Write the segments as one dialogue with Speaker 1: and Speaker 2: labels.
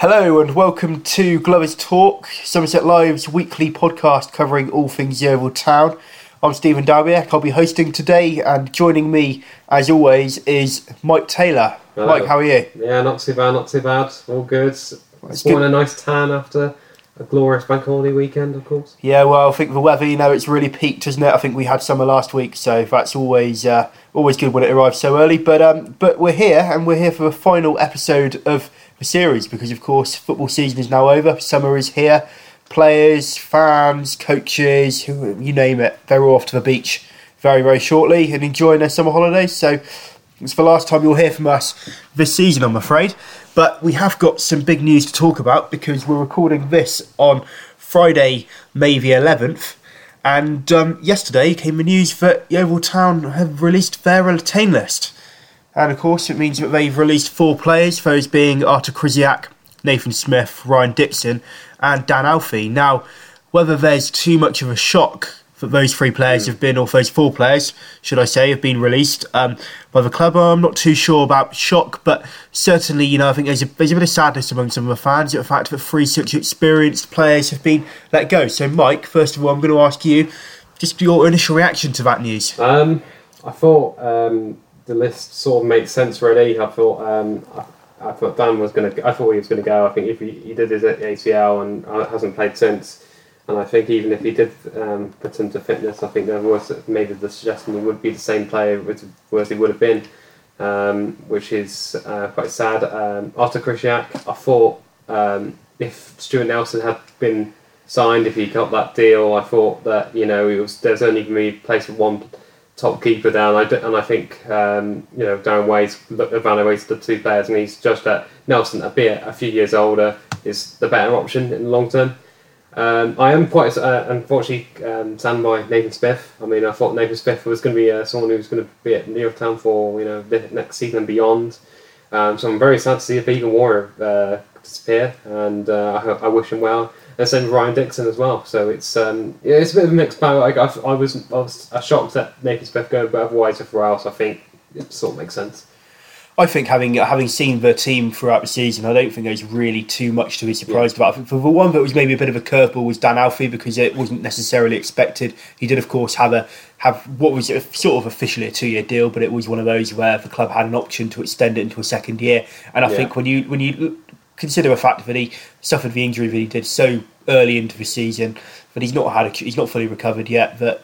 Speaker 1: Hello and welcome to Glovers Talk, Somerset Live's weekly podcast covering all things Yeovil Town. I'm Stephen Darbiak. I'll be hosting today, and joining me, as always, is Mike Taylor.
Speaker 2: Hello.
Speaker 1: Mike, how are you?
Speaker 2: Yeah, not too bad, not too bad. All good.
Speaker 1: It's
Speaker 2: Sporting a nice tan after a glorious bank holiday weekend, of course.
Speaker 1: Yeah, well, I think the weather, you know, it's really peaked, isn't it? I think we had summer last week, so that's always uh, always good when it arrives so early. But um, but we're here, and we're here for the final episode of series because, of course, football season is now over. Summer is here. Players, fans, coaches, who you name it, they're all off to the beach very very shortly and enjoying their summer holidays. So it's the last time you'll hear from us this season, I'm afraid. But we have got some big news to talk about because we're recording this on Friday, May the 11th. And um, yesterday came the news that Yeovil Town have released their retain list. And of course, it means that they've released four players, those being Artur Krysiak, Nathan Smith, Ryan Dickson, and Dan Alfei. Now, whether there's too much of a shock that those three players have been, or those four players, should I say, have been released um, by the club. I'm not too sure about shock, but certainly, you know, I think there's a, there's a bit of sadness among some of the fans at the fact that three such experienced players have been let go. So, Mike, first of all, I'm going to ask you just your initial reaction to that news.
Speaker 2: Um, I thought um, the list sort of makes sense really. I thought um, I, I thought Dan was going to. I thought he was going to go. I think if he, he did his ACL and uh, hasn't played since, and I think even if he did um, put him to fitness, I think there was maybe the suggestion he would be the same player as, he would have been, um, which is uh, quite sad. Um, Artur Krysiak, I thought um, if Stuart Nelson had been signed, if he got that deal, I thought that you know it was there's only going to be place for one top keeper down. I and I think um, you know Darren Way's evaluated the two players, and he's judged that Nelson, a bit a few years older, is the better option in the long term. Um, I am quite uh, unfortunately um, by Nathan Smith. I mean, I thought Nathan Smith was going to be uh, someone who was going to be at Yeovil Town for you know next season and beyond. Um, so I'm very sad to see a Beacon Warrior uh, disappear, and uh, I, I wish him well. And with Ryan Dickson as well. So it's um, yeah, it's a bit of a mixed bag. Like, I, I was I was shocked that Nathan Smith go, but otherwise, everywhere else, I think it sort of makes sense.
Speaker 1: I think having having seen the team throughout the season, I don't think there's really too much to be surprised about. I think for the one that was maybe a bit of a curveball was Dan Alfei because it wasn't necessarily expected. He did, of course, have a have what was sort of officially a two year deal, but it was one of those where the club had an option to extend it into a second year. And I
Speaker 2: Yeah.
Speaker 1: think when you when you consider the fact that he suffered the injury that he did so early into the season, that he's not had a, he's not fully recovered yet, that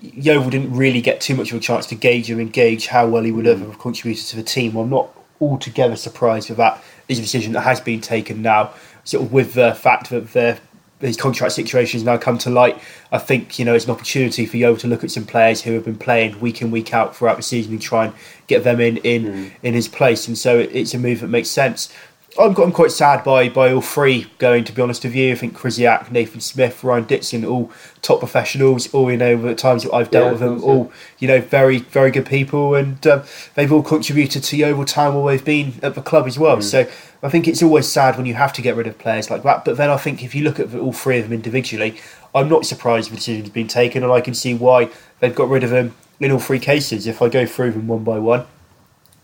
Speaker 1: Yeovil didn't really get too much of a chance to gauge him and gauge how well he would
Speaker 2: Mm.
Speaker 1: have contributed to the team. I'm not altogether surprised with that. Is a decision that has been taken now, sort of with the fact that the his contract situation has now come to light. I think you know it's an opportunity for Yeovil to look at some players who have been playing week in week out throughout the season and try and get them in in
Speaker 2: Mm.
Speaker 1: in his place. And so it, it's a move that makes sense. I'm, I'm quite sad by by all three going. To be honest with you, I think Krysiak, Nathan Smith, Ryan Dickson, all top professionals. All you know, the times that I've dealt
Speaker 2: Yeah,
Speaker 1: with them, all you know, very very good people, and um, they've all contributed to Yeovil Town where they've been at the club as well. So I think it's always sad when you have to get rid of players like that. But then I think if you look at all three of them individually, I'm not surprised the decision's been taken, and I can see why they've got rid of them in all three cases. If I go through them one by one,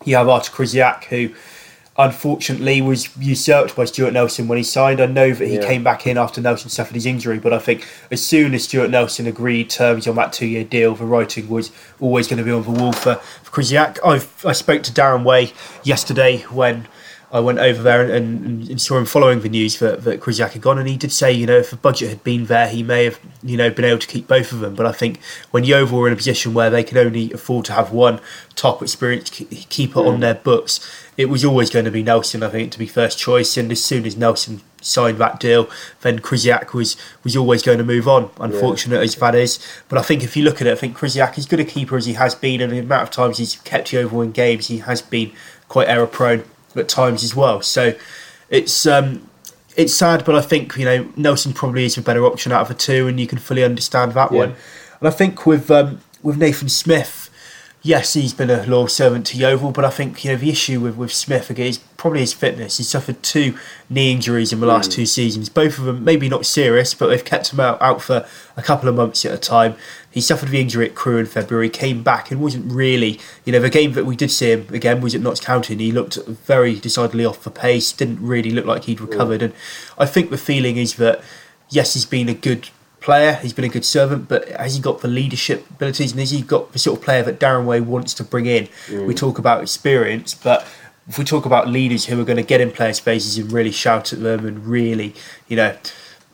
Speaker 1: you have Artur Krysiak, who unfortunately was usurped by Stuart Nelson when he signed. I know that he
Speaker 2: Yeah.
Speaker 1: came back in after Nelson suffered his injury, but I think as soon as Stuart Nelson agreed terms on that two-year deal, the writing was always going to be on the wall for, for I spoke to Darren Way yesterday when I went over there and, and, and saw him following the news that, that Krysiak had gone, and he did say, you know, if the budget had been there, he may have, you know, been able to keep both of them. But I think when Yeovil were in a position where they could only afford to have one top experienced ke- keeper on mm. their books, it was always going to be Nelson, I think, to be first choice. And as soon as Nelson signed that deal, then Krysiak was was always going to move on. Unfortunate as that is, but I think if you look at it, I think Krysiak is good a keeper as he has been, and the amount of times he's kept Yeovil in games, he has been quite error prone at times as well. So it's um, it's sad, but I think you know Nelson probably is a better option out of the two, and you can fully understand that
Speaker 2: Yeah.
Speaker 1: one. And I think with um, with Nathan Smith, yes, he's been a loyal servant to Yeovil, but I think you know the issue with, with Smith again is probably his fitness. He's suffered two knee injuries in the last
Speaker 2: Mm.
Speaker 1: two seasons. Both of them maybe not serious, but they've kept him out, out for a couple of months at a time. He suffered the injury at Crewe in February, came back and wasn't really, you know, the game that we did see him again was at Notts County and he looked very decidedly off the pace, didn't really look like he'd recovered. And I think the feeling is that, yes, he's been a good player, he's been a good servant, but has he got the leadership abilities and has he got the sort of player that Darren Way wants to bring in? We mm. talk about experience, but if we talk about leaders who are going to get in player spaces and really shout at them and really, you know,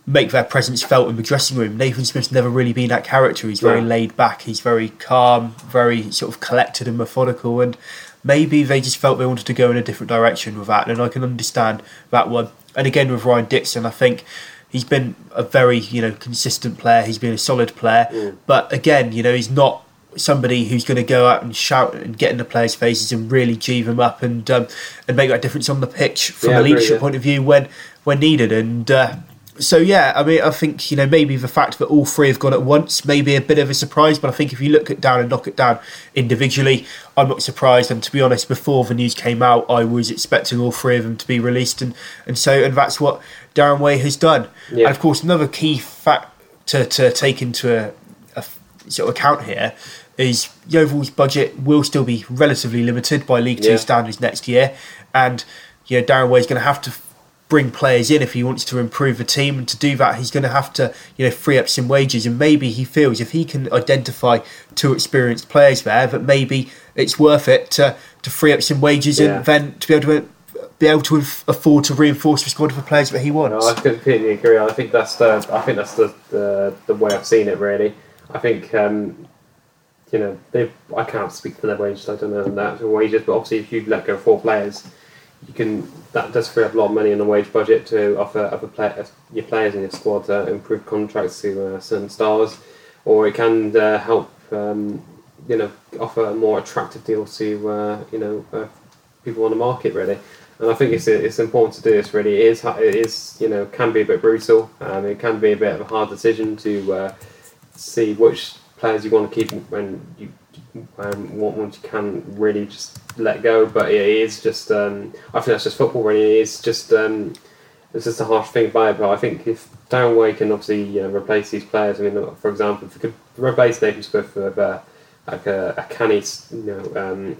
Speaker 1: make their presence felt in the dressing room, Nathan Smith's never really been that character. He's very
Speaker 2: No.
Speaker 1: laid back, he's very calm, very sort of collected and methodical, and maybe they just felt they wanted to go in a different direction with that, and I can understand that one. And again with Ryan Dickson, I think he's been a very you know consistent player. He's been a solid player,
Speaker 2: Mm.
Speaker 1: but again, you know, he's not somebody who's going to go out and shout and get in the players' faces and really jeeve them up and um, and make that difference on the pitch from
Speaker 2: Yeah,
Speaker 1: a leadership
Speaker 2: yeah.
Speaker 1: point of view when when needed. And uh, so yeah, I mean, I think you know maybe the fact that all three have gone at once may be a bit of a surprise, but I think if you look at down and knock it down individually, I'm not surprised. And to be honest, before the news came out, I was expecting all three of them to be released, and and so and that's what Darren Way has done.
Speaker 2: Yeah.
Speaker 1: And of course, another key fact to, to take into a, a sort of account here is Yeovil's budget will still be relatively limited by League Two standards next year, and you know Darren is going to have to bring players in if he wants to improve the team, and to do that he's going to have to you know free up some wages, and maybe he feels if he can identify two experienced players there that maybe it's worth it to to free up some wages
Speaker 2: Yeah.
Speaker 1: and then to be able to be able to afford to reinforce the squad for players that he wants.
Speaker 2: No, I completely agree. I think that's the I think that's the the, the way I've seen it. Really, I think um, you know they I can't speak for their wages. I don't know the actual wages, but obviously if you let go four players, you can that does free up a lot of money in the wage budget to offer other play, your players in your squad uh, improved contracts to uh, certain stars, or it can uh, help um, you know offer a more attractive deals to uh, you know uh, people on the market really. And I think it's it's important to do this. Really, it is it is you know can be a bit brutal. Um, it can be a bit of a hard decision to uh, see which players you want to keep when you um, ones you can really just let go. But it is just um, I think that's just football. Really, it's just um, it's just a harsh thing about it. But I think if Darren Way can obviously uh, replace these players, I mean, for example, if we could replace Nathan Smith with uh, like a, a canny, you know. Um,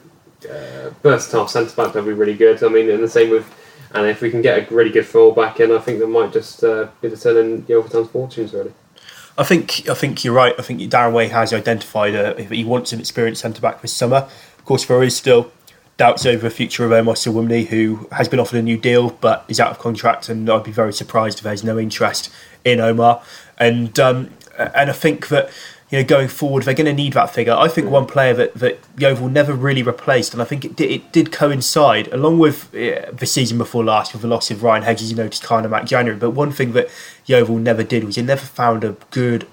Speaker 2: uh, versatile centre back that'd be really good. I mean, and the same with, and if we can get a really good full back in, I think that might just uh, be the turn in Yeovil Town's fortunes really.
Speaker 1: I think I think you're right. I think Darren Way has identified if he wants an experienced centre back this summer. Of course, there is still doubts over the future of Omar Sowunmi, who has been offered a new deal but is out of contract, and I'd be very surprised if there's no interest in Omar. And um, and I think that you know going forward they're going to need that figure. I think one player that that Yeovil never really replaced, and I think it did, it did coincide along with uh, the season before last with the loss of Ryan Hedges, you know, to kind of Mac January. But one thing that Yeovil never did was it never found a good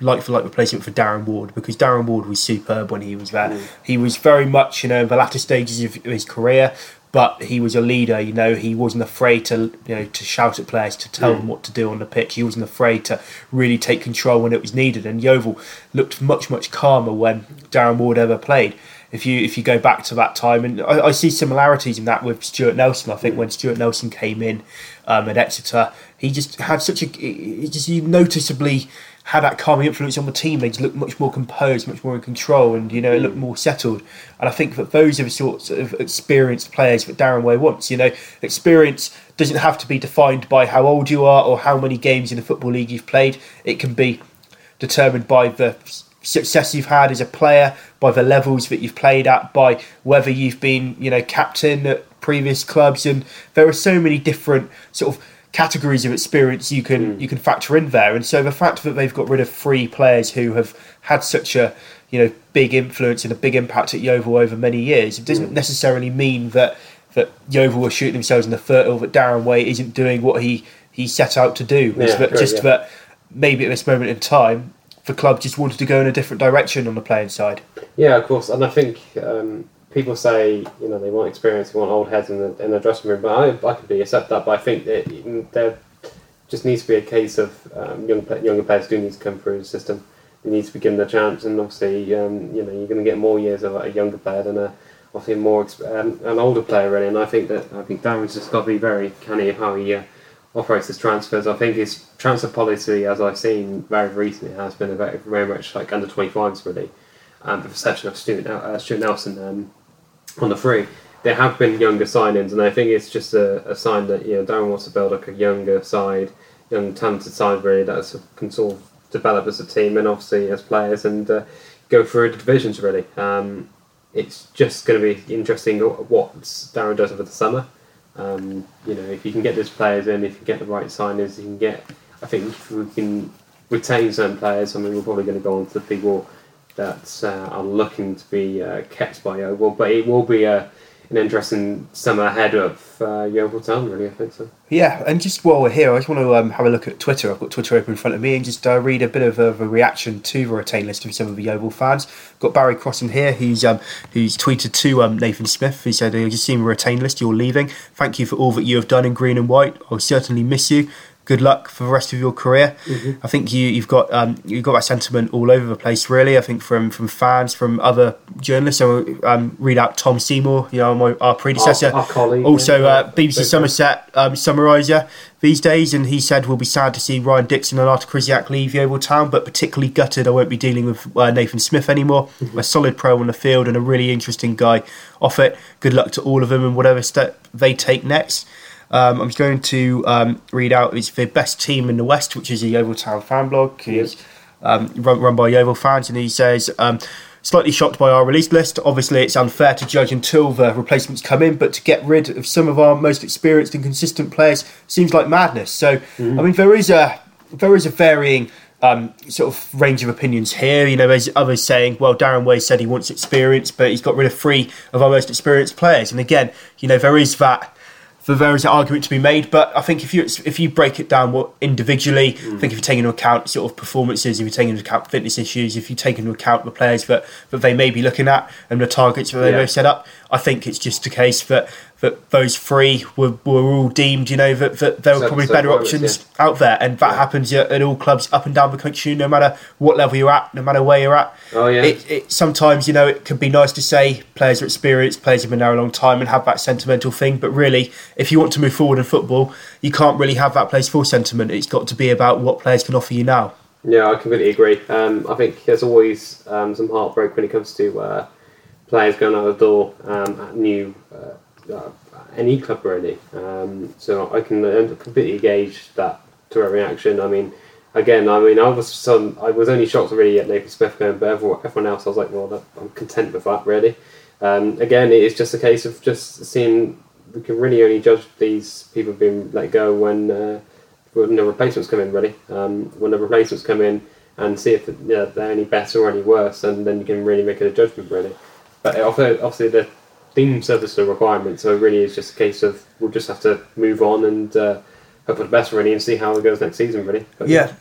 Speaker 1: like for like replacement for Darren Ward because Darren Ward was superb when he was there. He was very much you know in the latter stages of his career, but he was a leader. You know he wasn't afraid to you know to shout at players to tell them what to do on the pitch. He wasn't afraid to really take control when it was needed. And Yeovil looked much much calmer when Darren Ward ever played. If you if you go back to that time, and I, I see similarities in that with Stuart Nelson. I think when Stuart Nelson came in um, at Exeter, he just had such a he just noticeably had that calming influence on the team. They just looked much more composed, much more in control, and you know it looked more settled. And I think that those are the sorts of experienced players that Darren Way wants. You know, experience doesn't have to be defined by how old you are or how many games in the football league you've played. It can be determined by the success you've had as a player, by the levels that you've played at, by whether you've been, you know, captain at previous clubs, and there are so many different sort of categories of experience you can you can factor in there. And so the fact that they've got rid of three players who have had such a you know big influence and a big impact at Yeovil over many years, it doesn't necessarily mean that that Yeovil are shooting themselves in the foot or that Darren Way isn't doing what he he set out to do. It's
Speaker 2: Yeah,
Speaker 1: that just
Speaker 2: yeah.
Speaker 1: that maybe at this moment in time the club just wanted to go in a different direction on the playing side.
Speaker 2: Yeah, of course, and I think um, people say you know they want experience, they want old heads in the in the dressing room, but I I be accept that. But I think that there just needs to be a case of um, young younger players do need to come through the system. They need to be given the chance. And obviously, um, you know, you're going to get more years of a younger player than a obviously more um, an older player really. And I think that I think Darren's just got to be very canny how he uh, operates his transfers. I think his transfer policy, as I've seen very recently, has been very, very much like under 25s really. Um, the perception of Stuart, uh, Stuart Nelson um, on the free. There have been younger signings, and I think it's just a, a sign that you know Darren wants to build like a younger side, young talented side really that can sort of develop as a team and obviously as players and uh, go through the divisions really. Um, it's just going to be interesting what Darren does over the summer. Um, you know, if you can get those players in, if you get the right signers, you can get. I think we can retain certain players, I mean, we're probably going to go on to the people that uh, are looking to be uh, kept by Yeovil, but it will be a an interesting summer ahead of uh, Yeovil Town, really, I think so.
Speaker 1: Yeah, and just while we're here, I just want to um, have a look at Twitter. I've got Twitter open in front of me and just uh, read a bit of a, a, reaction to the retain list of some of the Yeovil fans. Got Barry Crossan here, who's um, who's tweeted to um, Nathan Smith. He said, "I've just seen the retain list. You're leaving. Thank you for all that you have done in green and white. I'll certainly miss you good luck for the rest of your career. Mm-hmm. I think you, you've got um, you've got that sentiment all over the place, really. I think from from fans, from other journalists. So um, read out Tom Seymour, you know, my, our predecessor,
Speaker 2: our, our colleague,
Speaker 1: also yeah, uh, BBC Somerset um, summariser these days, and he said we'll be sad to see Ryan Dickson and Artur Krysiak leave Yeovil Town, but particularly gutted I won't be dealing with uh, Nathan Smith anymore. Mm-hmm. A solid pro on the field and a really interesting guy off it. Good luck to all of them and whatever step they take next. Um, I'm going to um, read out it's the best team in the West, which is the Yeovil Town fan blog. He's um, run, run, by Yeovil fans, and he says. Um, slightly shocked by our release list. Obviously, it's unfair to judge until the replacements come in, but to get rid of some of our most experienced and consistent players seems like madness. So, mm. I mean, there is a there is a varying um, sort of range of opinions here. You know, there's others saying, well, Darren Way said he wants experience, but he's got rid of three of our most experienced players. And again, you know, there is that for there is an argument to be made. But I think if you if you break it down what individually, mm. I think if you take into account sort of performances, if you take into account fitness issues, if you take into account the players that, that they may be looking at and the targets that they yeah. may set up, I think it's just a case that that those three were, were all deemed, you know, that, that there were so, probably so better options yeah. out there. And that yeah. happens at, all clubs up and down the country, no matter what level you're at, no matter where you're at.
Speaker 2: Oh, yeah.
Speaker 1: It, it, sometimes, you know, it could be nice to say players are experienced, players have been there a long time and have that sentimental thing. But really, if you want to move forward in football, you can't really have that place for sentiment. It's got to be about what players can offer you now.
Speaker 2: Yeah, I completely agree. Um, I think there's always um, some heartbreak when it comes to uh, players going out the door um, at new uh, any club really. Um, so I can completely gauge that to a reaction. I mean, again, I mean, I was some, I was only shocked really at Nathan Smith going, but everyone, else, I was like, well, I'm content with that really. Um, again, it's just a case of just seeing. We can really only judge these people being let go when uh, when the replacements come in. Really, um, when the replacements come in and see if yeah, they're any better or any worse, and then you can really make a judgment. Really, but obviously the deem service a requirement. So it really is just a case of we'll just have to move on and uh, hope for the best, really, and see how it goes next season, really.
Speaker 1: But, yeah.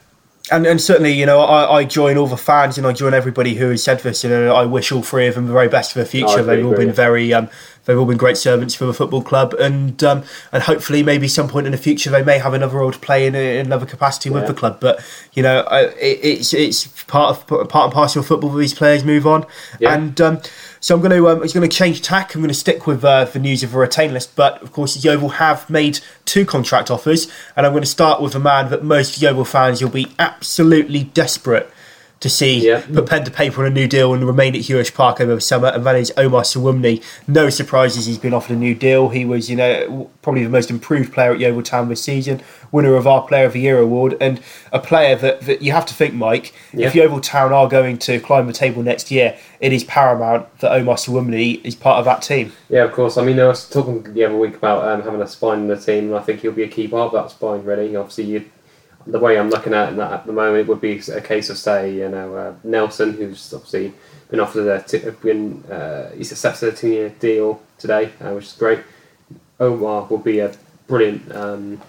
Speaker 1: And, and certainly, you know, I, I join all the fans and I join everybody who has said this. You know, I wish all three of them the very best for the future. Oh, They've all been very um, They've all been great servants for the football club, and um, and hopefully maybe some point in the future they may have another role to play in, in another capacity yeah. with the club. But you know, it, it's it's part of part and parcel of football. These players move on, yeah. and um, so I'm going to um, I'm going to change tack. I'm going to stick with uh, the news of a retain list, but of course Yeovil have made two contract offers, and I'm going to start with a man that most Yeovil fans will be absolutely desperate to see yeah. put pen to paper on a new deal and remain at Huish Park over the summer, and that is Omar Sowunmi. No surprises, he's been offered a new deal. He was, you know, probably the most improved player at Yeovil Town this season, winner of our Player of the Year award, and a player that, that you have to think, Mike, yeah. if Yeovil Town are going to climb the table next year, it is paramount that Omar Sowunmi is part of that team.
Speaker 2: Yeah, of course. I mean, I was talking the other week about um, having a spine in the team, and I think he'll be a key part of that spine, really. Obviously, you the way I'm looking at that at the moment would be a case of say you know uh, Nelson who's obviously been offered a t- been uh, he's accepted a two year deal today uh, which is great. Omar will be a brilliant um,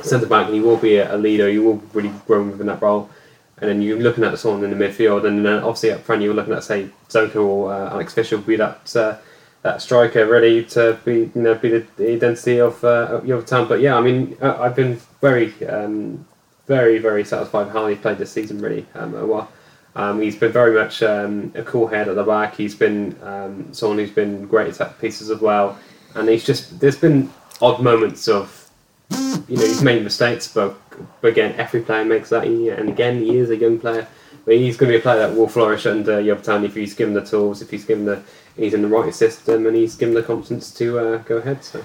Speaker 2: centre back and he will be a, a, leader. He will really grow within that role. And then you're looking at someone in the midfield, and then obviously up front you're looking at say Zoko or uh, Alex Fisher will be that uh, that striker ready to be you know be the, the identity of uh, your town. But yeah, I mean I've been very um, very, very satisfied with how he played this season, really. Um, well, Um, he's been very much um, a cool head at the back. He's been um, someone who's been great at set pieces as well, and he's just there's been odd moments of you know he's made mistakes, but, but again every player makes that, and again he is a young player, but he's going to be a player that will flourish under Yeovil Town if he's given the tools, if he's given the he's in the right system, and he's given the confidence to uh, go ahead. So.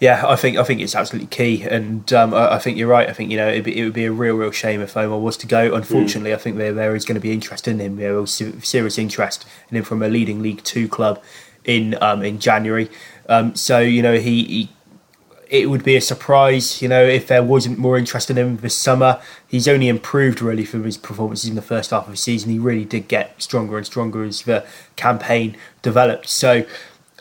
Speaker 1: Yeah, I think I think it's absolutely key, and um, I, I, think you're right. I think you know it'd be, it would be a real, real shame if Omar was to go. Unfortunately, mm. I think there there is going to be interest in him, there is serious interest in him from a leading League Two club in um, in January. Um, so you know he, he, it would be a surprise, you know, if there wasn't more interest in him this summer. He's only improved really from his performances in the first half of the season. He really did get stronger and stronger as the campaign developed. So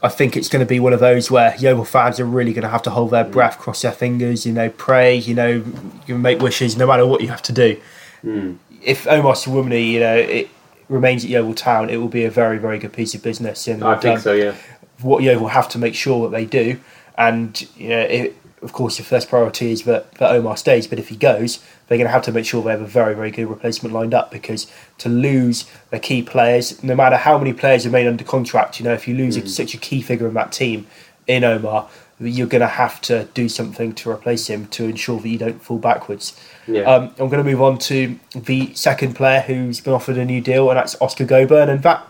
Speaker 1: I think it's going to be one of those where Yeovil fans are really going to have to hold their breath, cross their fingers, you know, pray, you know, you make wishes no matter what you have to do.
Speaker 2: Mm.
Speaker 1: If Omar Sowunmi, you know, it remains at Yeovil Town, it will be a very, very good piece of business. And
Speaker 2: I think um, so, yeah.
Speaker 1: What Yeovil have to make sure that they do, and you know, it, of course, your first priority is that, that Omar stays. But if he goes, they're going to have to make sure they have a very, very good replacement lined up because to lose the key players, no matter how many players are made under contract, you know, if you lose mm. such a key figure in that team in Omar, you're going to have to do something to replace him to ensure that you don't fall backwards.
Speaker 2: Yeah.
Speaker 1: Um, I'm going to move on to the second player who's been offered a new deal, and that's Oscar Gobern. And that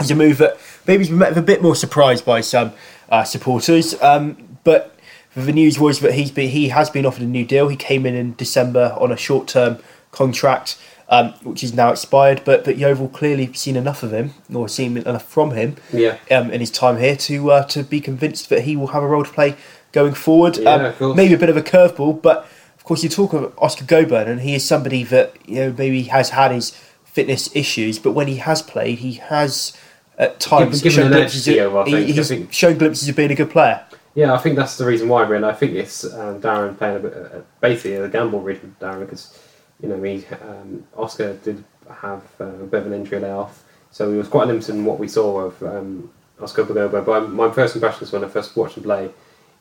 Speaker 1: is a move that maybe has been met with a bit more surprise by some uh, supporters. Um, but the news was that he's been, he has been offered a new deal. He came in in December on a short term contract, um, which is now expired. But but Yeovil clearly seen enough of him, or seen enough from him,
Speaker 2: yeah.
Speaker 1: um, in his time here to uh, to be convinced that he will have a role to play going forward.
Speaker 2: Yeah,
Speaker 1: um, maybe a bit of a curveball, but of course you talk of Oscar Gobern, and he is somebody that you know maybe has had his fitness issues, but when he has played, he has at times shown glimpses, of, he, he's shown glimpses of being a good player.
Speaker 2: Yeah, I think that's the reason why, really. I think it's um, Darren playing a bit, uh, basically a gamble really with Darren because, you know, he, um, Oscar did have uh, a bit of an injury layoff, so he was quite limited in what we saw of um, Oscar Bagoba. But my first impression is when I first watched him play,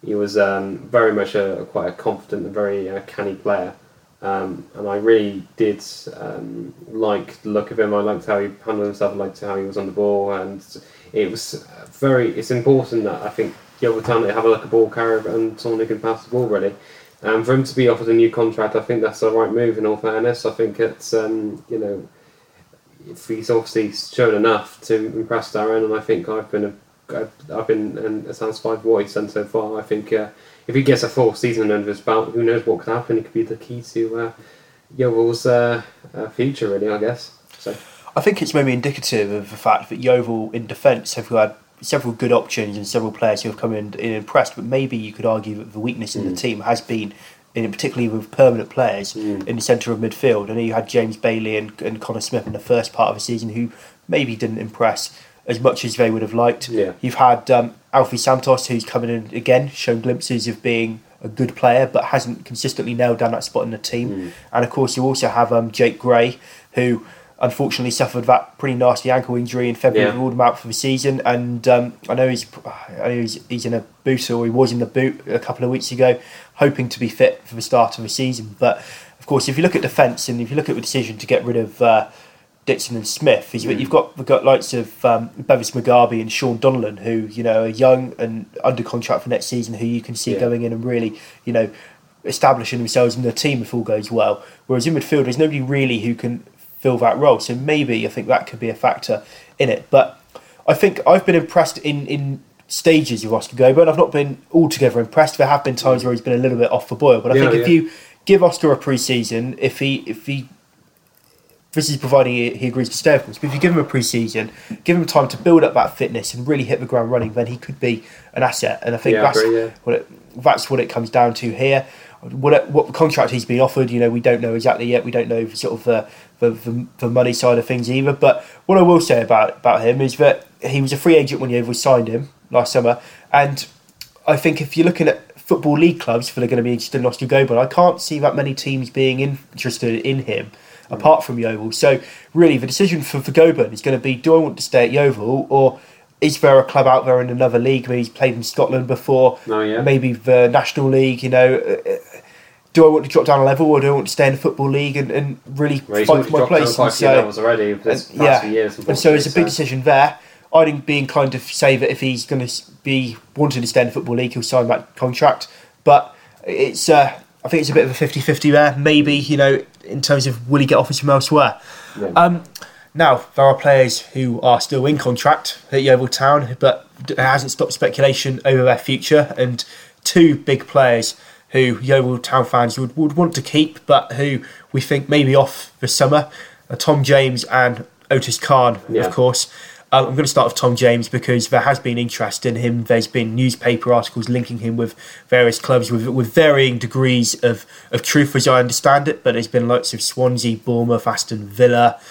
Speaker 2: he was um, very much a quite a confident and very uh, canny player. Um, and I really did um, like the look of him. I liked how he handled himself. I liked how he was on the ball, and it was very. It's important that I think Yeovil Town have a, like a ball carrier and someone who can pass the ball really. Um, for him to be offered a new contract, I think that's the right move. In all fairness, I think it's um, you know, he's obviously shown enough to impress Darren, and I think I've been a, I've been a satisfied voice, and so far I think uh, if he gets a full season under his belt, who knows what could happen? It could be the key to uh, Yeovil's uh, uh, future, really. I guess. So.
Speaker 1: I think it's maybe indicative of the fact that Yeovil in defence have had several good options and several players who have come in and impressed, but maybe you could argue that the weakness in mm. the team has been, in particularly with permanent players mm. in the centre of midfield. I know you had James Bailey and, and Connor Smith in the first part of the season who maybe didn't impress as much as they would have liked.
Speaker 2: Yeah.
Speaker 1: You've had um, Alefe Santos who's coming in again, shown glimpses of being a good player, but hasn't consistently nailed down that spot in the team.
Speaker 2: Mm.
Speaker 1: And of course, you also have um, Jake Gray who unfortunately suffered that pretty nasty ankle injury in February, yeah. ruled him out for the season. And um, I know he's, I know he's, he's in a boot, or he was in the boot a couple of weeks ago, hoping to be fit for the start of the season. But of course, if you look at defence and if you look at the decision to get rid of uh, Dickson and Smith, is mm. you've got the got likes of um, Bevis Mugabi and Sean Donnellan, who you know are young and under contract for next season, who you can see yeah. going in and really, you know. Establishing themselves in the team if all goes well. Whereas in midfield, there's nobody really who can fill that role. So maybe I think that could be a factor in it. But I think I've been impressed in in stages with Oscar Gobern. I've not been altogether impressed. There have been times where he's been a little bit off the boil. But I yeah, think if yeah. you give Oscar a pre-season, if he if he this is providing he, he agrees to stay, of course. But if you give him a pre-season, give him time to build up that fitness and really hit the ground running, then he could be an asset. And I think
Speaker 2: yeah,
Speaker 1: that's
Speaker 2: agree,
Speaker 1: what it, that's what it comes down to here what what contract he's been offered, you know, we don't know exactly yet. We don't know sort of the, the, the, the money side of things either. But what I will say about about him is that he was a free agent when you signed him last summer, and I think if you're looking at football league clubs that are going to be interested in Oscar Gobern, I can't see that many teams being interested in him apart from Yeovil. So really, the decision for, for Gobern is going to be: do I want to stay at Yeovil or is there a club out there in another league? Maybe he's played in Scotland before.
Speaker 2: Oh, yeah.
Speaker 1: Maybe the National League. You know, do I want to drop down a level or do I want to stay in the football league and, and really
Speaker 2: Well,
Speaker 1: fight for my place? And so,
Speaker 2: already
Speaker 1: and- yeah.
Speaker 2: years.
Speaker 1: and so it's a big
Speaker 2: unfortunately,
Speaker 1: decision there. I'd be inclined to say that if he's going to be wanting to stay in the football league, he'll sign that contract. But it's, uh, I think it's a bit of a 50-50 there. Maybe you know, in terms of will he get offers from elsewhere.
Speaker 2: Yeah.
Speaker 1: Um, now there are players who are still in contract at Yeovil Town, but it hasn't stopped speculation over their future. And two big players who Yeovil Town fans would, would want to keep, but who we think may be off for summer, are Tom James and Otis Khan,
Speaker 2: Yeah.
Speaker 1: of course. Um, I'm going to start with Tom James because there has been interest in him. There's been newspaper articles linking him with various clubs with, with varying degrees of, of truth, as I understand it. But there's been lots of Swansea, Bournemouth, Aston Villa,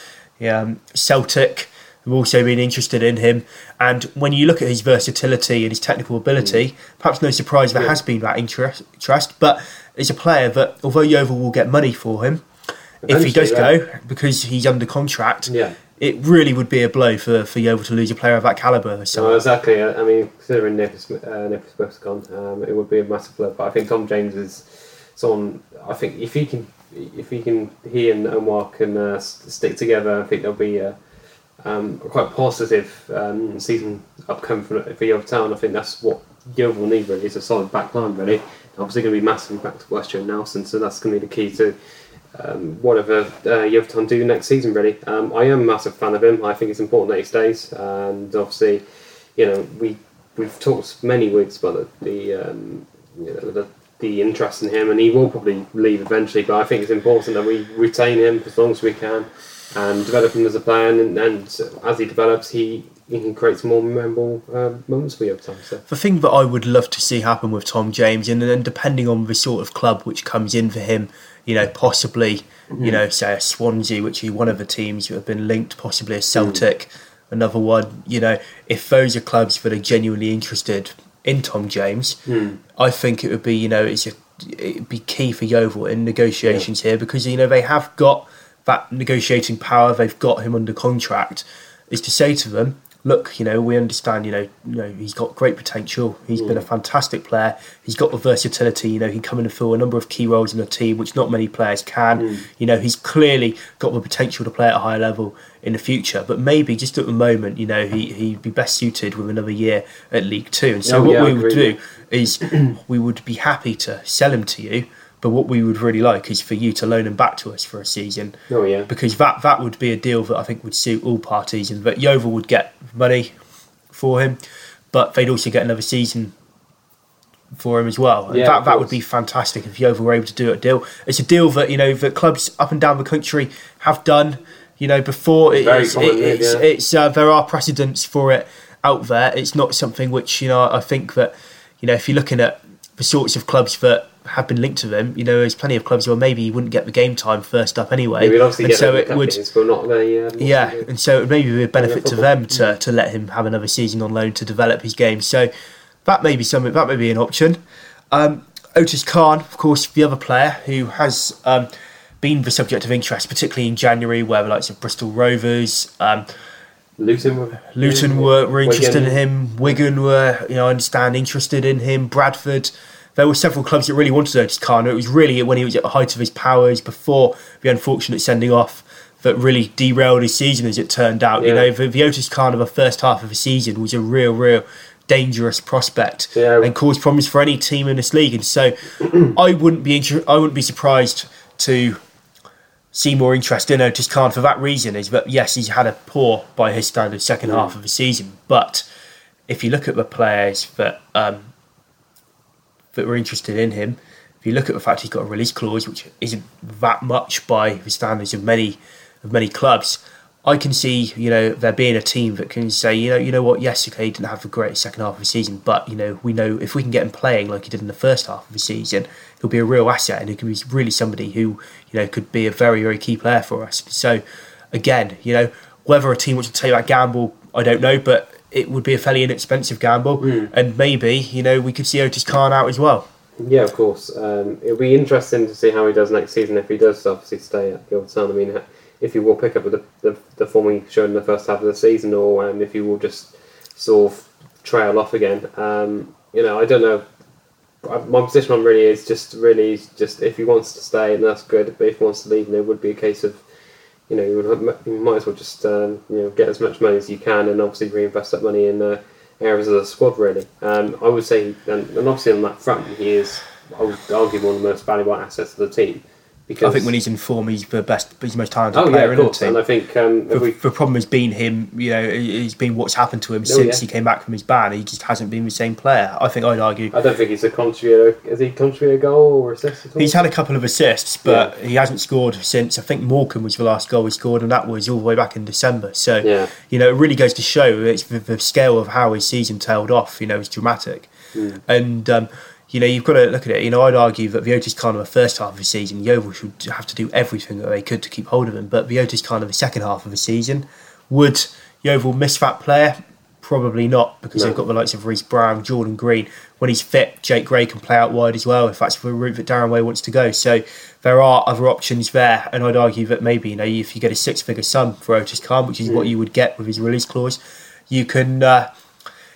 Speaker 1: um, Celtic have also been interested in him. And when you look at his versatility and his technical ability, perhaps no surprise there
Speaker 2: Yeah.
Speaker 1: has been that interest. interest. But it's a player that, although Yeovil will get money for him, if he does
Speaker 2: Eventually,
Speaker 1: go because he's under contract,
Speaker 2: Yeah.
Speaker 1: it really would be a blow for, for Yeovil to lose a player of that calibre. So
Speaker 2: No, exactly. I I mean, considering Nick, uh, Smith's gone, um, it would be a massive blow. But I think Tom James is someone. I think if he can, if he can, he and Omar can uh, stick together. I think there'll be a, um, a quite positive um, season upcoming for, for Yeovil Town. I think that's what Yeovil need really is a solid back line. Really, obviously going to be massively back to West and Nelson, so that's going to be the key to. Um, whatever uh, Yeovil Town do next season, really. Um, I am a massive fan of him. I think it's important that he stays, and obviously, you know, we we've talked many weeks about the the, um, you know, the the interest in him, and he will probably leave eventually. But I think it's important that we retain him as long as we can, and develop him as a player. And, and as he develops, he he can create some more memorable uh, moments for Yeovil Town. So.
Speaker 1: the thing that I would love to see happen with Tom James, and then depending on the sort of club which comes in for him, you know, possibly, you know, say a Swansea, which is one of the teams that have been linked, possibly a Celtic, another one. You know, if those are clubs that are genuinely interested in Tom James, I think it would be, you know, it's a, it'd be key for Yeovil in negotiations here because you know they have got that negotiating power. They've got him under contract. Is to say to them, look, you know, we understand, you know, you know, he's got great potential. He's been a mm. fantastic player. He's got the versatility. You know, he can come in and fill a number of key roles in the team, which not many players can. Mm. You know, he's clearly got the potential to play at a high level in the future. But maybe just at the moment, you know, he he'd be best suited with another year at League Two. And so
Speaker 2: Oh,
Speaker 1: what
Speaker 2: yeah,
Speaker 1: we would do is we would be happy to sell him to you. But what we would really like is for you to loan him back to us for a season
Speaker 2: Oh yeah.
Speaker 1: because that that would be a deal that I think would suit all parties, and that Yeovil would get money for him, but they'd also get another season for him as well. And
Speaker 2: Yeah,
Speaker 1: that that would be fantastic if Yeovil were able to do a deal. It's a deal that you know that clubs up and down the country have done. You know before it-
Speaker 2: common,
Speaker 1: it- it's,
Speaker 2: yeah.
Speaker 1: it's uh, there are precedents for it out there. It's not something which you know I think that you know if you're looking at the sorts of clubs that have been linked to them, you know, there's plenty of clubs where maybe you wouldn't get the game time first up anyway.
Speaker 2: Yeah,
Speaker 1: and so it would
Speaker 2: captains, but not the
Speaker 1: yeah, and so it would maybe be a benefit to them to, to let him have another season on loan to develop his game. So that may be something that may be an option. Um, Otis Khan, of course, the other player who has um, been the subject of interest, particularly in January, where the likes of Bristol Rovers, um,
Speaker 2: Luton were
Speaker 1: Luton were, were interested
Speaker 2: Wigan.
Speaker 1: in him. Wigan were, you know, I understand, interested in him. Bradford. There were several clubs that really wanted Otis Khan. It was really when he was at the height of his powers before the unfortunate sending off that really derailed his season, as it turned out. You know, the, the Otis of the first half of the season was a real, real dangerous prospect
Speaker 2: Yeah.
Speaker 1: and caused problems for any team in this league. And so, I wouldn't be inter- I wouldn't be surprised to see more interest in Otis Khan for that reason is that yes, he's had a poor by his standards second half of the season, but if you look at the players that um, that were interested in him, if you look at the fact he's got a release clause which isn't that much by the standards of many of many clubs, I can see you know there being a team that can say you know you know what yes okay he didn't have the greatest second half of the season, but you know we know if we can get him playing like he did in the first half of the season, he'll be a real asset and he can be really somebody who you know could be a very very key player for us. So again, you know whether a team wants to take that gamble, I don't know, but it would be a fairly inexpensive gamble, and maybe you know we could see Otis Khan out as well.
Speaker 2: Yeah, of course. Um, it'll be interesting to see how he does next season if he does obviously stay at the old Town. I mean, if he will pick up with the, the, the form he showed in the first half of the season, or um, if he will just sort of trail off again. Um, you know, I don't know my position on really is just really just if he wants to stay, and that's good. But if he wants to leave, then it would be a case of you know you, would, you might as well just um, you know get as much money as you can and obviously reinvest that money in uh, areas of the squad. Really, um, I would say, and, and obviously on that front, he is I would argue one of the most valuable assets of the team.
Speaker 1: Because I think when he's in form, he's the best, he's the most talented
Speaker 2: oh,
Speaker 1: player
Speaker 2: yeah, of course. And I think um,
Speaker 1: the, the, problem has been him. You know, it's been what's happened to him oh, since yeah. he came back from his ban. He just hasn't been the same player. I think I'd argue.
Speaker 2: I don't think he's a contributor. Has he contributed a goal or assist
Speaker 1: He's had a couple of assists, but yeah. he hasn't scored since. I think Morecambe was the last goal he scored, and that was all the way back in December. So
Speaker 2: yeah.
Speaker 1: you know, it really goes to show it's the, the scale of how his season tailed off. You know, is dramatic,
Speaker 2: mm.
Speaker 1: and. Um, you know, you've got to look at it. You know, I'd argue that Vioti's kind of the first half of the season, Yeovil should have to do everything that they could to keep hold of him. But Vioti's kind of the second half of the season. Would Yeovil miss that player? Probably not, because no. they've got the likes of Rhys Browne, Jordan Green. When he's fit, Jake Gray can play out wide as well, if that's the route that Darren Way wants to go. So there are other options there, and I'd argue that maybe, you know, if you get a six-figure sum for Otis Khan, which is mm. what you would get with his release clause, you can uh,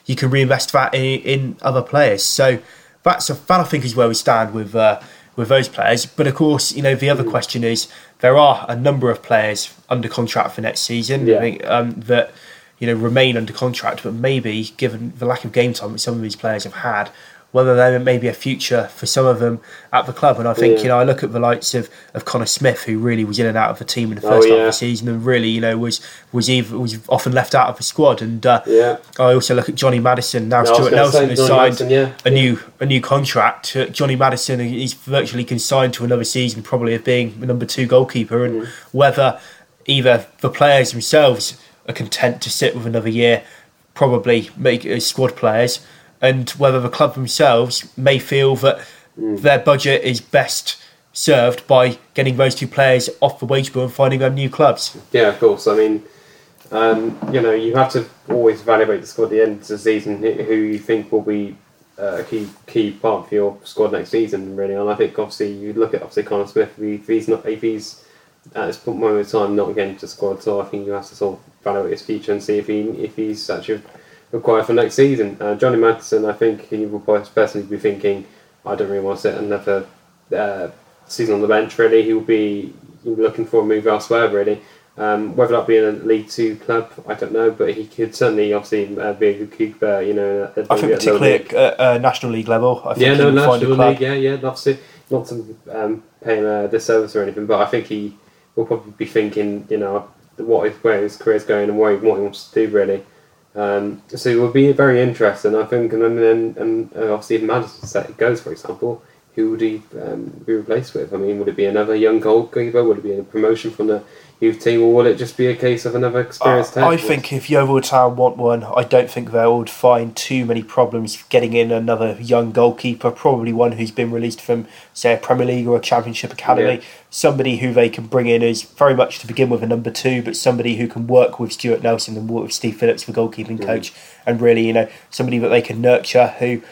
Speaker 1: you can reinvest that in, in other players. So that's a, that I think is where we stand with uh, with those players. But of course, you know the other mm. question is there are a number of players under contract for next season.
Speaker 2: Yeah.
Speaker 1: I think um, that you know remain under contract, but maybe given the lack of game time that some of these players have had, whether there may be a future for some of them at the club. And I think, yeah. you know, I look at the likes of, of Connor Smith, who really was in and out of the team in the first oh, yeah. half of the season and really, you know, was was even, was often left out of the squad. And uh,
Speaker 2: yeah.
Speaker 1: I also look at Johnny Maddison. Now no, Stuart Nelson has signed Maddison, a new a new contract. Uh, Johnny Maddison is virtually consigned to another season, probably of being the number two goalkeeper. And mm. whether either the players themselves are content to sit with another year, probably make as squad players and whether the club themselves may feel that mm. their budget is best served by getting those two players off the wage bill and finding them new clubs.
Speaker 2: Yeah, of course. I mean, um, you know, you have to always evaluate the squad at the end of the season who you think will be uh, a key key part for your squad next season, really. And I think obviously you look at obviously Connor Smith if he's not if he's at this moment in time not getting to squad, so I think you have to sort of evaluate his future and see if he if he's actually required for next season. Uh, Johnny Maddison, I think he will personally be thinking, I don't really want to sit another uh, season on the bench. Really, he will be looking for a move elsewhere. Really, um, whether that be in a League Two club, I don't know, but he could certainly obviously uh, be a good keeper. You know,
Speaker 1: I think particularly at uh, National League level. I think
Speaker 2: yeah, no, National League, yeah, yeah, obviously not to um, pay him a disservice or anything, but I think he will probably be thinking, you know, what is where his career's going and what he, what he wants to do really. Um, so it would be very interesting, I think. And then, and, uh, obviously, if Maddison goes, for example, who would he um, be replaced with? I mean, would it be another young goalkeeper? Would it be a promotion from the youth team, or will it just be a case of another experienced
Speaker 1: uh, I think if Yeovil Town want one, I don't think they would find too many problems getting in another young goalkeeper, probably one who's been released from, say, a Premier League or a Championship academy. Yeah. Somebody who they can bring in is very much to begin with a number two, but somebody who can work with Stuart Nelson and work with Steve Phillips, the goalkeeping mm. coach, and really, you know, somebody that they can nurture who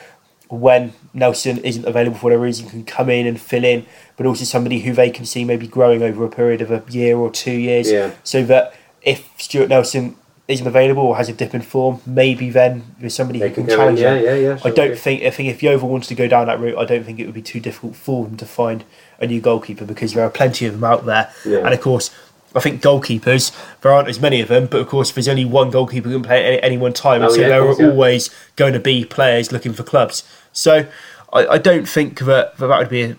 Speaker 1: when Nelson isn't available for whatever reason, can come in and fill in, but also somebody who they can see maybe growing over a period of a year or two years.
Speaker 2: Yeah.
Speaker 1: So that if Stuart Nelson isn't available or has a dip in form, maybe then there's somebody they who can, can challenge
Speaker 2: him. Yeah, yeah, yeah.
Speaker 1: Sure, I don't think I think if Yeovil wants to go down that route, I don't think it would be too difficult for them to find a new goalkeeper because there are plenty of them out there.
Speaker 2: Yeah.
Speaker 1: And of course, I think goalkeepers, there aren't as many of them, but of course, there's only one goalkeeper who can play at any one time. Oh, so yeah, there course, are always going to be players looking for clubs. So I, I don't think that, that would be a,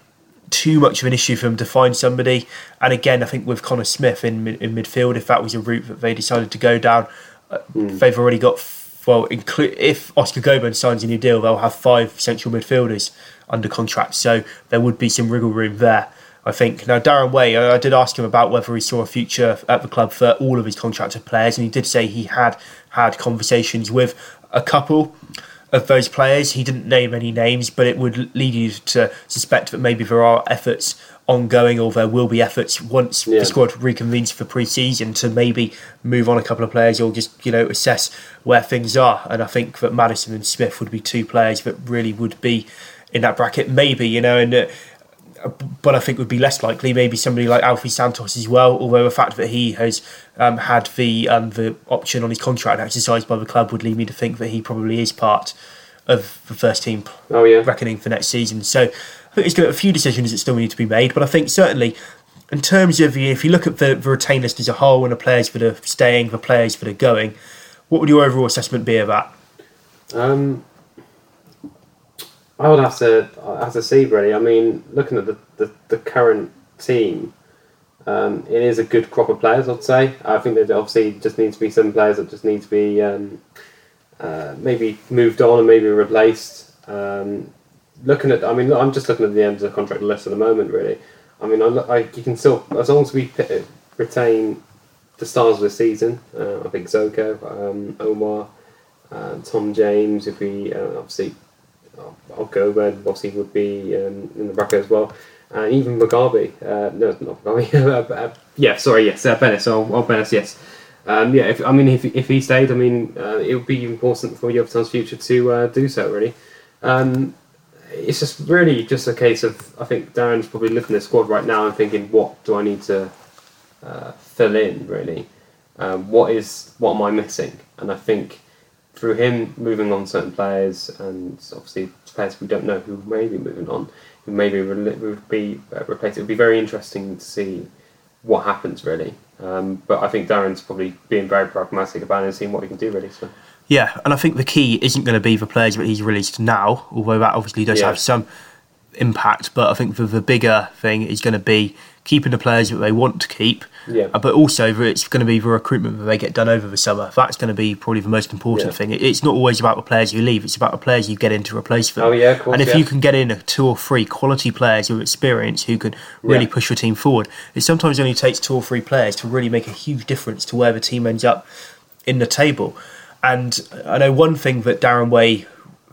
Speaker 1: too much of an issue for them to find somebody. And again, I think with Connor Smith in in midfield, if that was a route that they decided to go down, mm. they've already got well, include if Oscar Gobern signs a new deal, they'll have five central midfielders under contract. So there would be some wriggle room there. I think now Darren Way, I, I did ask him about whether he saw a future at the club for all of his contracted players, and he did say he had had conversations with a couple of those players. He didn't name any names, but it would lead you to suspect that maybe there are efforts ongoing or there will be efforts once yeah. the squad reconvenes for pre-season to maybe move on a couple of players or just you know assess where things are and I think that Maddison and Smith would be two players that really would be in that bracket maybe you know and uh, but I think would be less likely maybe somebody like Alefe Santos as well. Although the fact that he has um, had the um, the option on his contract exercised by the club would lead me to think that he probably is part of the first team
Speaker 2: Oh yeah.
Speaker 1: reckoning for next season. So I think there's got a few decisions that still need to be made, but I think certainly in terms of if you look at the, the retained list as a whole and the players that are staying, the players that are going, what would your overall assessment be of that?
Speaker 2: Um, I would have to have to see really. I mean, looking at the, the, the current team, um, it is a good crop of players. I'd say. I think there obviously just needs to be some players that just need to be um, uh, maybe moved on and maybe replaced. Um, looking at, I mean, I'm just looking at the end of the contract list at the moment. Really, I mean, I, I you can still as long as we retain the stars of the season. Uh, I think Zoko, um, Omar, uh, Tom James. If we uh, obviously, I'll, go where obviously would be um, in the bracket as well. And even Mugabe, uh, no, not Mugabe. uh, uh, yeah, sorry, yes, uh, Bennis. Oh, oh yes. Um, yeah, if, I mean, if, if he stayed, I mean, uh, it would be important for Yeovil Town's future to uh, do so. Really, um, it's just really just a case of I think Darren's probably looking at the squad right now and thinking, what do I need to uh, fill in? Really, um, what is what am I missing? And I think through him moving on certain players and obviously players we don't know who may be moving on, who maybe would be uh, replaced. It would be very interesting to see what happens really. Um, but I think Darren's probably being very pragmatic about it and seeing what he can do really. So
Speaker 1: Yeah, and I think the key isn't going to be the players that he's released now, although that obviously does
Speaker 2: Yeah.
Speaker 1: have some impact. But I think the, the bigger thing is going to be keeping the players that they want to keep,
Speaker 2: Yeah.
Speaker 1: uh, but also it's going to be the recruitment that they get done over the summer. That's going to be probably the most important
Speaker 2: Yeah.
Speaker 1: thing. It's not always about the players you leave; it's about the players you get in to replace them.
Speaker 2: Oh, yeah, of course,
Speaker 1: and if
Speaker 2: yeah.
Speaker 1: you can get in a two or three quality players with experience who can really
Speaker 2: Yeah.
Speaker 1: push your team forward, it sometimes only takes two or three players to really make a huge difference to where the team ends up in the table. And I know one thing that Darren Way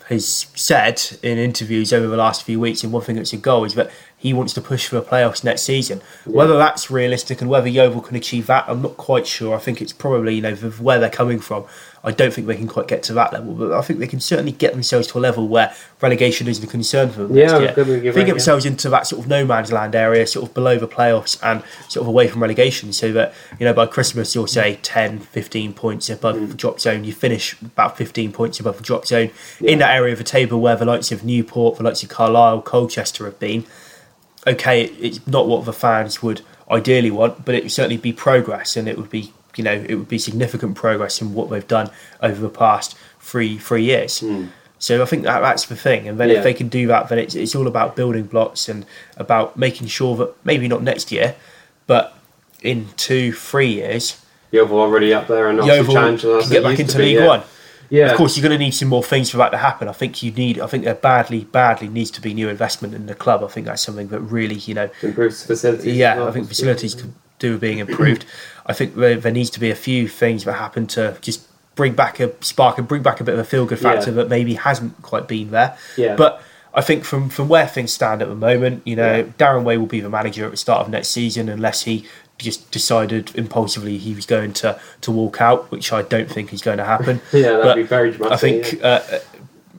Speaker 1: has said in interviews over the last few weeks, and one thing that's a goal is that he wants to push for the playoffs next season. Whether that's realistic and whether Yeovil can achieve that, I'm not quite sure. I think it's probably you know where they're coming from. I don't think they can quite get to that level, but I think they can certainly get themselves to a level where relegation isn't a concern for them.
Speaker 2: Yeah,
Speaker 1: next year.
Speaker 2: was gonna give
Speaker 1: If they get
Speaker 2: yeah.
Speaker 1: themselves into that sort of no man's land area, sort of below the playoffs and sort of away from relegation, so that you know by Christmas you'll say 10, 15 points above
Speaker 2: Mm.
Speaker 1: the drop zone. You finish about 15 points above the drop zone in that area of the table where the likes of Newport, the likes of Carlisle, Colchester have been. Okay, it's not what the fans would ideally want, but it would certainly be progress, and it would be you know it would be significant progress in what they've done over the past three three years. Hmm. So I think that that's the thing, and then.
Speaker 2: Yeah.
Speaker 1: if they can do that, then it's it's all about building blocks and about making sure that maybe not next year, but in two three years,
Speaker 2: Yeovil already up there and challenging us
Speaker 1: can get back into
Speaker 2: be,
Speaker 1: League
Speaker 2: yeah.
Speaker 1: One.
Speaker 2: Yeah,
Speaker 1: Of course, you're going to need some more things for that to happen. I think you need. I think there badly, badly needs to be new investment in the club. I think that's something that really, you know,
Speaker 2: improves facilities.
Speaker 1: yeah,
Speaker 2: well,
Speaker 1: I think facilities could do being improved. I think there, there needs to be a few things that happen to just bring back a spark and bring back a bit of a feel good factor
Speaker 2: Yeah.
Speaker 1: that maybe hasn't quite been there.
Speaker 2: Yeah.
Speaker 1: But I think from from where things stand at the moment, you know,
Speaker 2: Yeah.
Speaker 1: Darren Way will be the manager at the start of next season unless he just decided impulsively he was going to, to walk out, which I don't think is going to happen.
Speaker 2: Yeah, that'd
Speaker 1: But
Speaker 2: be very dramatic.
Speaker 1: I think uh,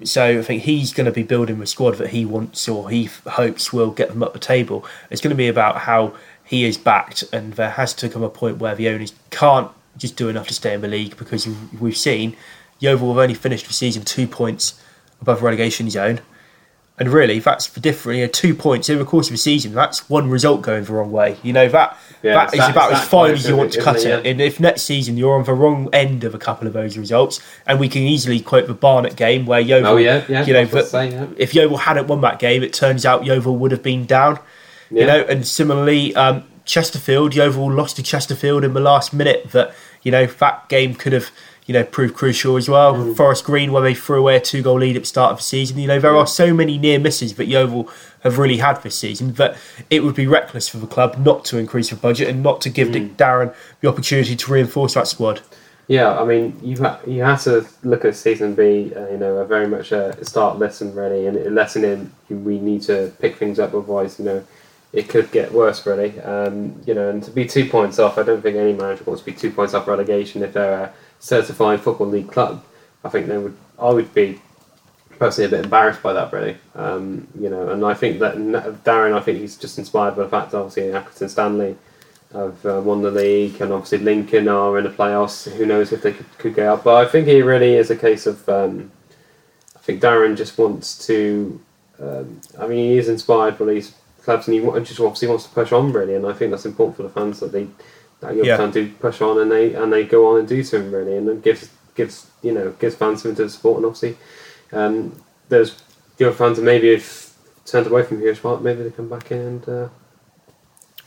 Speaker 1: so. I think he's going to be building a squad that he wants or he f- hopes will get them up the table. It's going to be about how he is backed, and there has to come a point where the owners can't just do enough to stay in the league because we've seen Yeovil have only finished the season two points above relegation zone. And really, that's the difference. You know, two points over the course of a season. That's one result going the wrong way. You know that
Speaker 2: Yeah,
Speaker 1: that is
Speaker 2: that-
Speaker 1: about as fine as you want to cut
Speaker 2: it?
Speaker 1: it.
Speaker 2: Yeah.
Speaker 1: And if next season you're on the wrong end of a couple of those results, and we can easily quote the Barnet game where Yeovil,
Speaker 2: Oh yeah, yeah.
Speaker 1: you know,
Speaker 2: I was gonna
Speaker 1: but
Speaker 2: say,
Speaker 1: if Yeovil hadn't won that game, it turns out Yeovil would have been down. You know, and similarly, um, Chesterfield, Yeovil lost to Chesterfield in the last minute. That you know that game could have you know proved crucial as well.
Speaker 2: Mm.
Speaker 1: Forest Green, where they threw away a two goal lead at the start of the season. You know, there are so many near misses that Yeovil have really had this season that it would be reckless for the club not to increase the budget and not to give
Speaker 2: Mm.
Speaker 1: Dick Darren the opportunity to reinforce that squad.
Speaker 2: Yeah, I mean, you ha- you have to look at season B, uh, you know, a very much a start lesson really, and a lesson in we need to pick things up, otherwise, you know, it could get worse really. Um, you know, and to be two points off, I don't think any manager wants to be two points off relegation if they're a certified football league club. I think they would, I would be personally a bit embarrassed by that really. Um, you know, and I think that Darren, I think he's just inspired by the fact obviously Accrington Stanley have uh, won the league, and obviously Lincoln are in the playoffs. Who knows if they could, could go up? But I think it really is a case of um, I think Darren just wants to. Um, I mean, he is inspired by these clubs, and he just obviously wants to push on really. And I think that's important for the fans that they that your
Speaker 1: Yeah.
Speaker 2: fans do push on and they and they go on and do something really, and it gives gives you know gives fans something to support. And obviously, um, there's the other fans that maybe have turned away from here as well maybe they come back in and. Uh,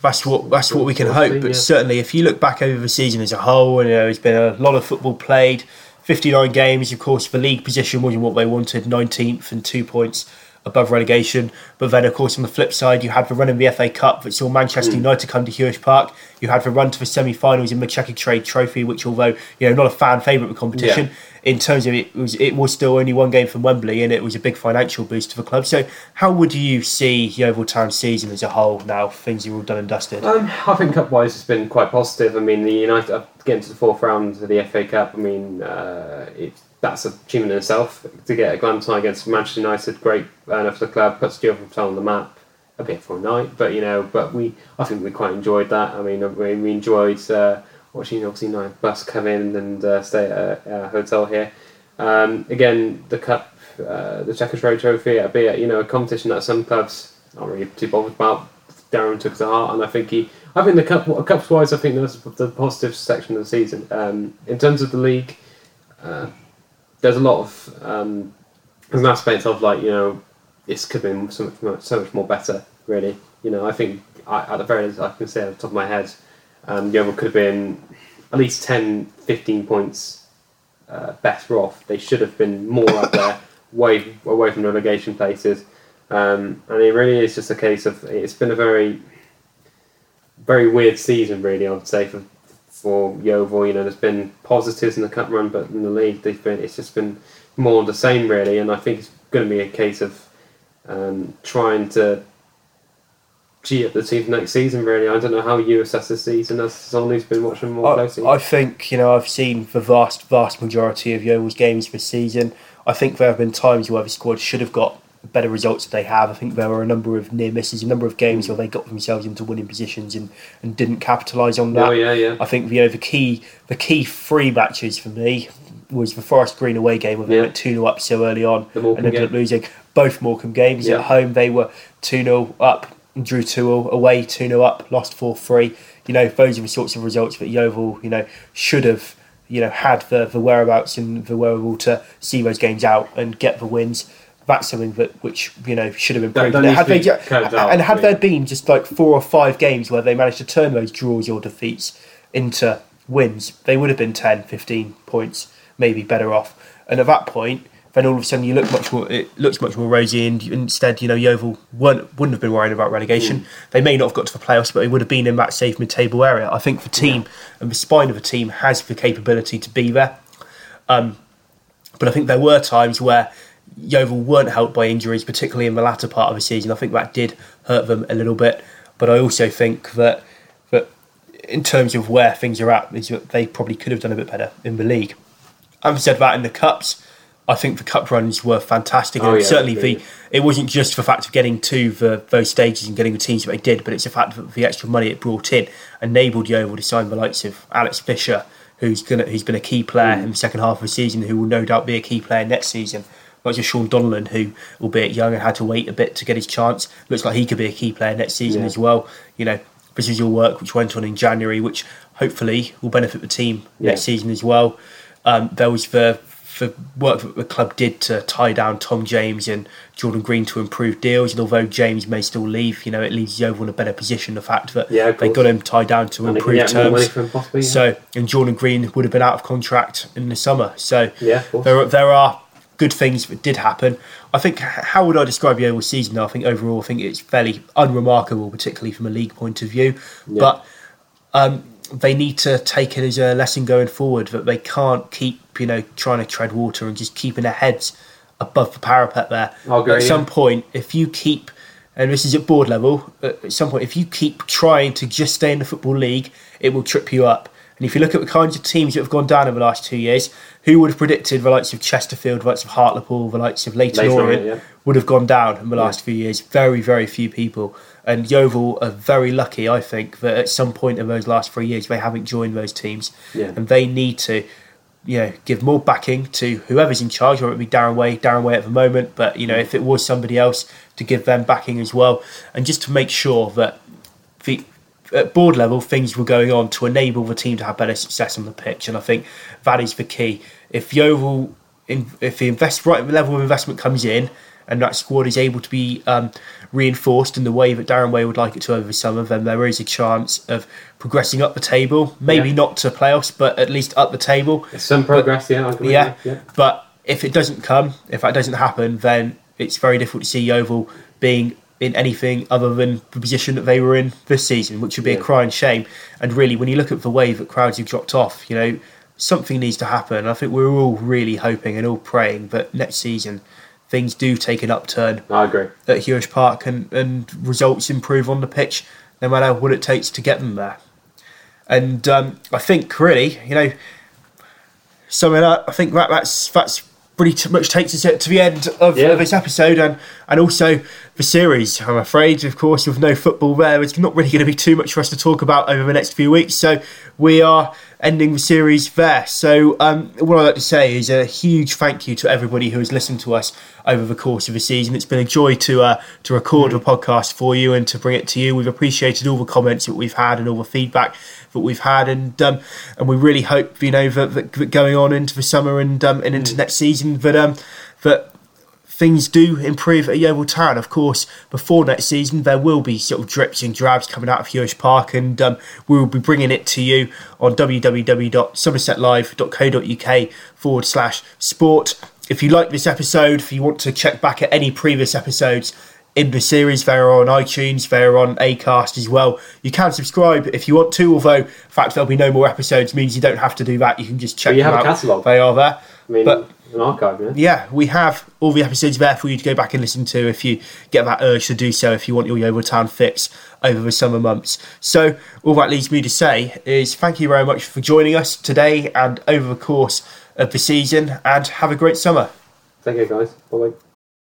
Speaker 1: That's what that's what we can hope. But
Speaker 2: yeah.
Speaker 1: certainly, if you look back over the season as a whole, you know, there's been a lot of football played. 59 games, of course, the league position wasn't what they wanted, 19th and two points above relegation. But then, of course, on the flip side, you had the run in the FA Cup that saw Manchester United come to Huish Park. You had the run to the semi-finals in the Checkatrade Trophy, which, although you know, not a fan favourite of the competition,
Speaker 2: Yeah.
Speaker 1: in terms of it was it was still only one game from Wembley, and it was a big financial boost to the club. So, how would you see Yeovil Town season as a whole now? Things are all done and dusted.
Speaker 2: Um, I think cup wise it's been quite positive. I mean, the United uh, getting to the fourth round of the FA Cup. I mean, uh, it, that's achievement in itself to get a grand tie against Manchester United. Great earner for the club, puts Town on the map. A bit for a night, but you know, but we I think we quite enjoyed that. I mean, we, we enjoyed uh, watching obviously nice bus come in and uh, stay at a, a hotel here. Um, again, the cup, uh, the Checkatrade Trophy, a bit you know a competition that some clubs aren't really too bothered about. Darren took to heart, and I think he. I think the cup, cups wise, I think that's the positive section of the season. Um, in terms of the league, uh, there's a lot of um, there's an aspect of like you know this could have been so much more, so much more better. Really, you know, I think I, at the very least I can say at the top of my head, um, Yeovil could have been at least 10, 15 points uh, better off. They should have been more up there, way away from relegation places. Um, and it really is just a case of it's been a very, very weird season, really. I would say for for Yeovil, you know, there's been positives in the cup run, but in the league, they've been it's just been more of the same, really. And I think it's going to be a case of um, trying to gee up the team for next season. Really, I don't know how you assess this season as someone who's been watching more
Speaker 1: I,
Speaker 2: closely.
Speaker 1: I think you know I've seen the vast, vast majority of Yeovil's games this season. I think there have been times where the squad should have got better results than they have. I think there were a number of near misses, a number of games where they got themselves into winning positions and, and didn't capitalise on that.
Speaker 2: oh yeah, yeah.
Speaker 1: I think you know the key the key three matches for me was the Forest Green away game where they
Speaker 2: Yeah.
Speaker 1: went two 0 up so early on and ended up losing. Both Morecambe games
Speaker 2: Yeah.
Speaker 1: at home they were two 0 up and drew two 0 away two 0 up, lost four three. You know those are the sorts of results that Yeovil you know should have you know had the, the whereabouts and the wherewithal to see those games out and get the wins. That's something that which you know should have
Speaker 2: That-
Speaker 1: improved.
Speaker 2: that needs
Speaker 1: had they,
Speaker 2: out,
Speaker 1: and had
Speaker 2: really.
Speaker 1: there been just like four or five games where they managed to turn those draws or defeats into wins, they would have been 10, 15 points, maybe better off. And at that point, then all of a sudden you look much more. It looks much more rosy, and instead, you know, Yeovil weren't, wouldn't have been worrying about relegation. They may not have got to the playoffs, but they would have been in that safe mid-table area. I think the team and the spine of the team has the capability to be there. Um, but I think there were times where Yeovil weren't helped by injuries, particularly in the latter part of the season. I think that did hurt them a little bit. But I also think that that in terms of where things are at, is that they probably could have done a bit better in the league. Having said that, in the cups, I think the cup runs were fantastic,
Speaker 2: Oh,
Speaker 1: and
Speaker 2: yeah,
Speaker 1: certainly the it wasn't just the fact of getting to the, those stages and getting the teams that they did, but it's the fact that the extra money it brought in enabled Yeovil to sign the likes of Alex Fisher, who's gonna who's been a key player
Speaker 2: Mm.
Speaker 1: in the second half of the season, who will no doubt be a key player next season. Not just Shaun Donnellan, who, albeit young and had to wait a bit to get his chance, looks like he could be a key player next season
Speaker 2: Yeah.
Speaker 1: as well. You know, this is your work which went on in January, which hopefully will benefit the team next season as well. Um, there was the the work that the club did to tie down Tom James and Jordan Green to improve deals. And although James may still leave, you know, it leaves Yeovil in a better position. The fact that
Speaker 2: Yeah,
Speaker 1: they got him tied down to
Speaker 2: and
Speaker 1: improve
Speaker 2: get more money
Speaker 1: terms.
Speaker 2: possibly. yeah.
Speaker 1: So, and Jordan Green would have been out of contract in the summer. So,
Speaker 2: yeah,
Speaker 1: there there are good things that did happen. I think how would I describe the overall season? though? I think overall, I think it's fairly unremarkable, particularly from a league point of view.
Speaker 2: Yeah.
Speaker 1: But um, they need to take it as a lesson going forward that they can't keep you know trying to tread water and just keeping their heads above the parapet there.
Speaker 2: Agree,
Speaker 1: at some
Speaker 2: yeah.
Speaker 1: point, if you keep and this is at board level, at some point, if you keep trying to just stay in the football league, it will trip you up. And if you look at the kinds of teams that have gone down in the last two years, who would have predicted the likes of Chesterfield, the likes of Hartlepool, the likes of Leyton
Speaker 2: Leyton
Speaker 1: Orient
Speaker 2: yeah.
Speaker 1: would have gone down in the last few years? Very, very few people. And Yeovil are very lucky, I think, that at some point in those last three years they haven't joined those teams.
Speaker 2: Yeah.
Speaker 1: And they need to you know, give more backing to whoever's in charge, whether it be Darren Way, Darren Way at the moment, but you know, if it was somebody else, to give them backing as well, and just to make sure that the at board level things were going on to enable the team to have better success on the pitch, and I think that is the key. If the overall, if the invest right level of investment comes in, and that squad is able to be um, reinforced in the way that Darren Way would like it to over the summer, then there is a chance of progressing up the table. Maybe
Speaker 2: Yeah.
Speaker 1: not to playoffs, but at least up the table.
Speaker 2: There's some progress, yeah. I
Speaker 1: Yeah.
Speaker 2: yeah.
Speaker 1: But if it doesn't come, if that doesn't happen, then it's very difficult to see Yeovil being in anything other than the position that they were in this season, which would be a
Speaker 2: Yeah.
Speaker 1: crying shame. And really, when you look at the way that crowds have dropped off, you know, something needs to happen. I think we're all really hoping and all praying that next season things do take an upturn
Speaker 2: I agree.
Speaker 1: at Huish Park and, and results improve on the pitch, no matter what it takes to get them there. And um, I think really, you know, summing up, I think that that's that's pretty much takes us to the end of,
Speaker 2: Yeah.
Speaker 1: this episode and and also the series. I'm afraid, of course, with no football there, it's not really going to be too much for us to talk about over the next few weeks. So we are ending the series there. So um, what I'd like to say is a huge thank you to everybody who has listened to us over the course of the season. It's been a joy to uh, to record a podcast for you and to bring it to you. We've appreciated all the comments that we've had and all the feedback that we've had, and um, and we really hope you know that, that, that going on into the summer and um, and into next season that um, that things do improve at Yeovil Town. Of course, before next season, there will be sort of drips and drabs coming out of Huish Park, and um, we will be bringing it to you on www.somersetlive.co.uk forward slash sport. If you like this episode, if you want to check back at any previous episodes, in the series. They're on iTunes, they're on Acast as well. You can subscribe if you want to, although the fact there'll be no more episodes means you don't have to do that. You can just check
Speaker 2: But you have a catalogue.
Speaker 1: They are there.
Speaker 2: I mean,
Speaker 1: But-
Speaker 2: an archive, yeah.
Speaker 1: Yeah, we have all the episodes there for you to go back and listen to if you get that urge to do so, if you want your Yeovil Town fix over the summer months. So, all that leaves me to say is thank you very much for joining us today and over the course of the season, and have a great summer.
Speaker 2: Take care, guys. Bye bye.